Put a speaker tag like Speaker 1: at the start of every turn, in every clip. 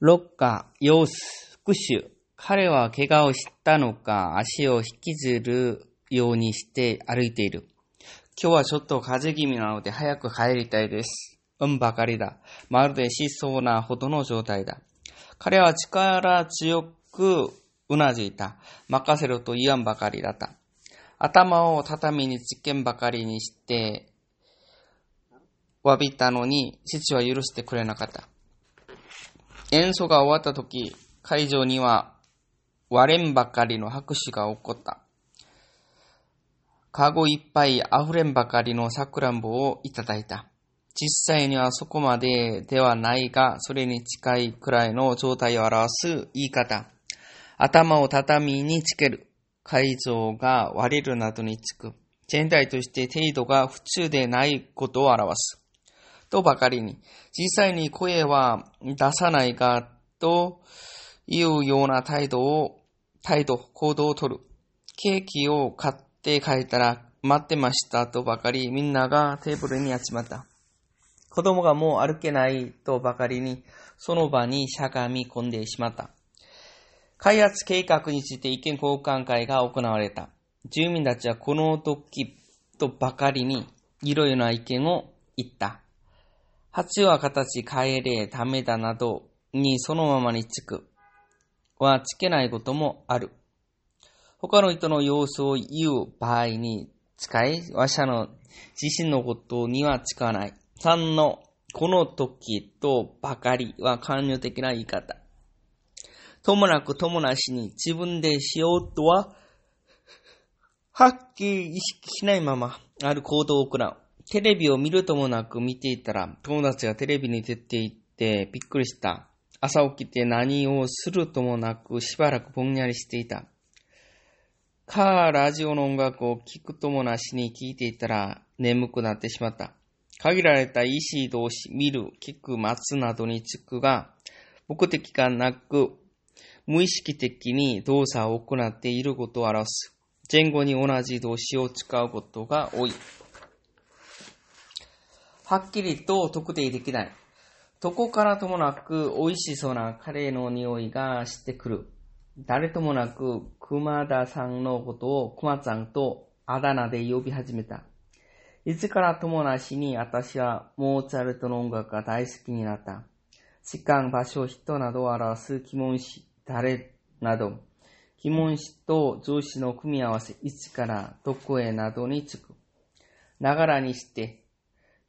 Speaker 1: ロッカ、様子、復讐。彼は怪我をしたのか足を引きずるようにして歩いている。今日はちょっと風邪気味なので早く帰りたいです。うんばかりだ。まるでしそうなほどの状態だ。彼は力強くうなずいた。任せろと言わんばかりだった。頭を畳につけんばかりにして、詫びたのに、父は許してくれなかった。演奏が終わった時、会場には割れんばかりの拍手が起こった。カゴいっぱい溢れんばかりのさくらんぼをいただいた。実際にはそこまでではないが、それに近いくらいの状態を表す言い方。頭を畳につける。会場が割れるなどにつく。全体として程度が普通でないことを表す。とばかりに、実際に声は出さないが、というような態度を、態度、行動をとる。ケーキを買って帰ったら、待ってましたとばかりみんながテーブルに集まった。子供がもう歩けないとばかりに、その場にしゃがみ込んでしまった。開発計画について意見交換会が行われた。住民たちはこの時とばかりにいろいろな意見を言った。鉢は形変えれ、ダメだなどにそのままにつく。はつけないこともある。他の人の様子を言う場合に使い、話者の自身のことには使わない。3のこの時とばかりは関与的な言い方。ともなくともなしに自分でしようとは、はっきり意識しないままある行動を行う。テレビを見るともなく見ていたら、友達がテレビに出て行ってびっくりした。朝起きて何をするともなくしばらくぼんやりしていた。か、ラジオの音楽を聴くともなしに聞いていたら眠くなってしまった。限られた意思同士、見る、聞く、待つなどにつくが、目的がなく、無意識的に動作を行っていることを表す。前後に同じ動詞を使うことが多い。はっきりと特定できない。どこからともなく美味しそうなカレーの匂いがしてくる。誰ともなく熊田さんのことを熊ちゃんとあだ名で呼び始めた。いつからともなしに私はモーツァルトの音楽が大好きになった。時間、場所、人などを表す疑問詞、誰など、疑問詞と助詞の組み合わせ、いつからどこへなどにつく。ながらにして、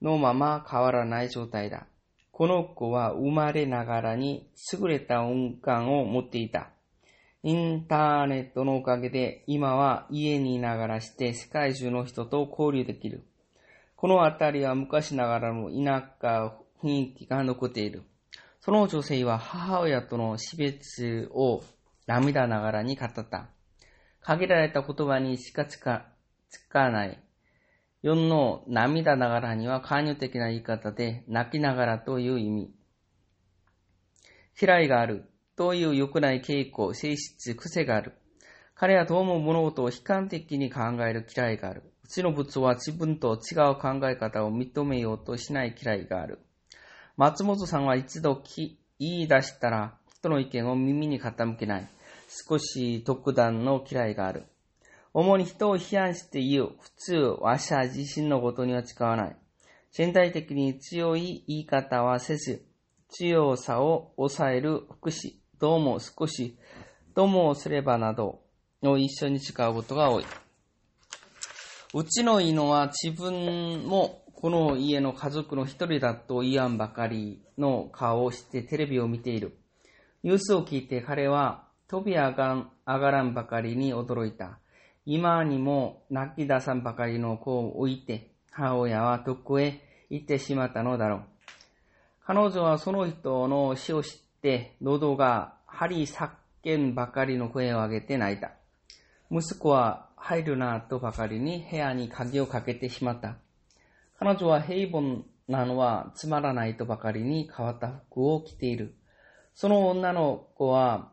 Speaker 1: のまま変わらない状態だ。この子は生まれながらに優れた音感を持っていた。インターネットのおかげで今は家にいながらして世界中の人と交流できる。この辺りは昔ながらの田舎雰囲気が残っている。その女性は母親との死別を涙ながらに語った。限られた言葉にしかつかつかない。4の涙ながらには関与的な言い方で泣きながらという意味。嫌いがあるという良くない傾向、性質、癖がある。彼はどうも物事を悲観的に考える嫌いがある。うちの仏は自分と違う考え方を認めようとしない嫌いがある。松本さんは一度き言い出したら人の意見を耳に傾けない。少し特段の嫌いがある。主に人を批判して言う。普通、わしゃ自身のことには使わない。全体的に強い言い方はせず、強さを抑える福祉、どうも少し、どうもすればなどを一緒に使うことが多い。うちの犬は自分もこの家の家族の一人だと言わんばかりの顔をしてテレビを見ている。ニュースを聞いて彼は飛び上がらんばかりに驚いた。今にも泣き出さんばかりの子を置いて母親はどこへ行ってしまったのだろう。彼女はその人の死を知って喉が張り叫んばかりの声を上げて泣いた。息子は入るなとばかりに部屋に鍵をかけてしまった。彼女は平凡なのはつまらないとばかりに変わった服を着ている。その女の子は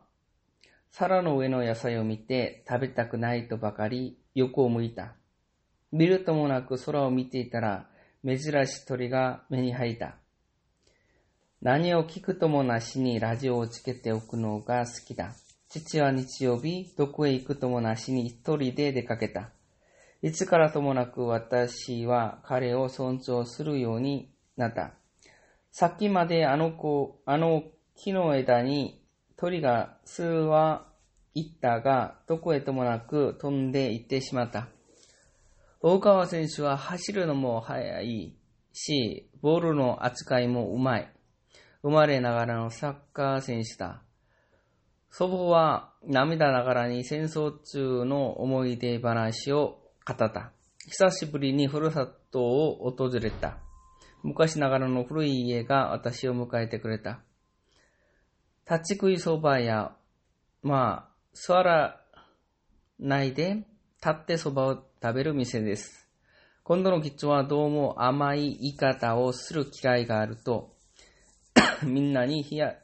Speaker 1: 皿の上の野菜を見て食べたくないとばかり横を向いた。見るともなく空を見ていたら珍しい鳥が目に入った。何を聞くともなしにラジオをつけておくのが好きだ。父は日曜日、どこへ行くともなしに一人で出かけた。いつからともなく私は彼を尊重するようになった。さっきまであの子、あの木の枝に鳥が数は行ったが、どこへともなく飛んで行ってしまった。大川選手は走るのも速いし、ボールの扱いもうまい。生まれながらのサッカー選手だ。祖母は涙ながらに戦争中の思い出話を語った。久しぶりにふるさとを訪れた。昔ながらの古い家が私を迎えてくれた。立ち食いそばや、まあ、座らないで立ってそばを食べる店です。今度のキッズはどうも甘い言い方をする機会があると みんなに批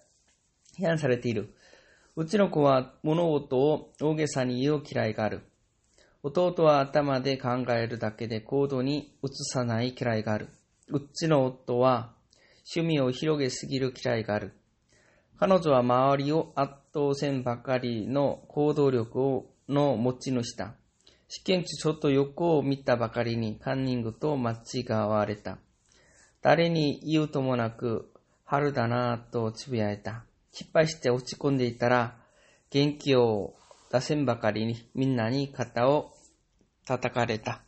Speaker 1: 判されている。うちの子は物事を大げさに言う嫌いがある。弟は頭で考えるだけで行動に移さない嫌いがある。うちの夫は趣味を広げすぎる嫌いがある。彼女は周りを圧倒せんばかりの行動力をの持ち主だ。試験中ちょっと横を見たばかりにカンニングと間違われた。誰に言うともなく春だなぁとつぶやいた。失敗して落ち込んでいたら、元気を出せんばかりにみんなに肩を叩かれた。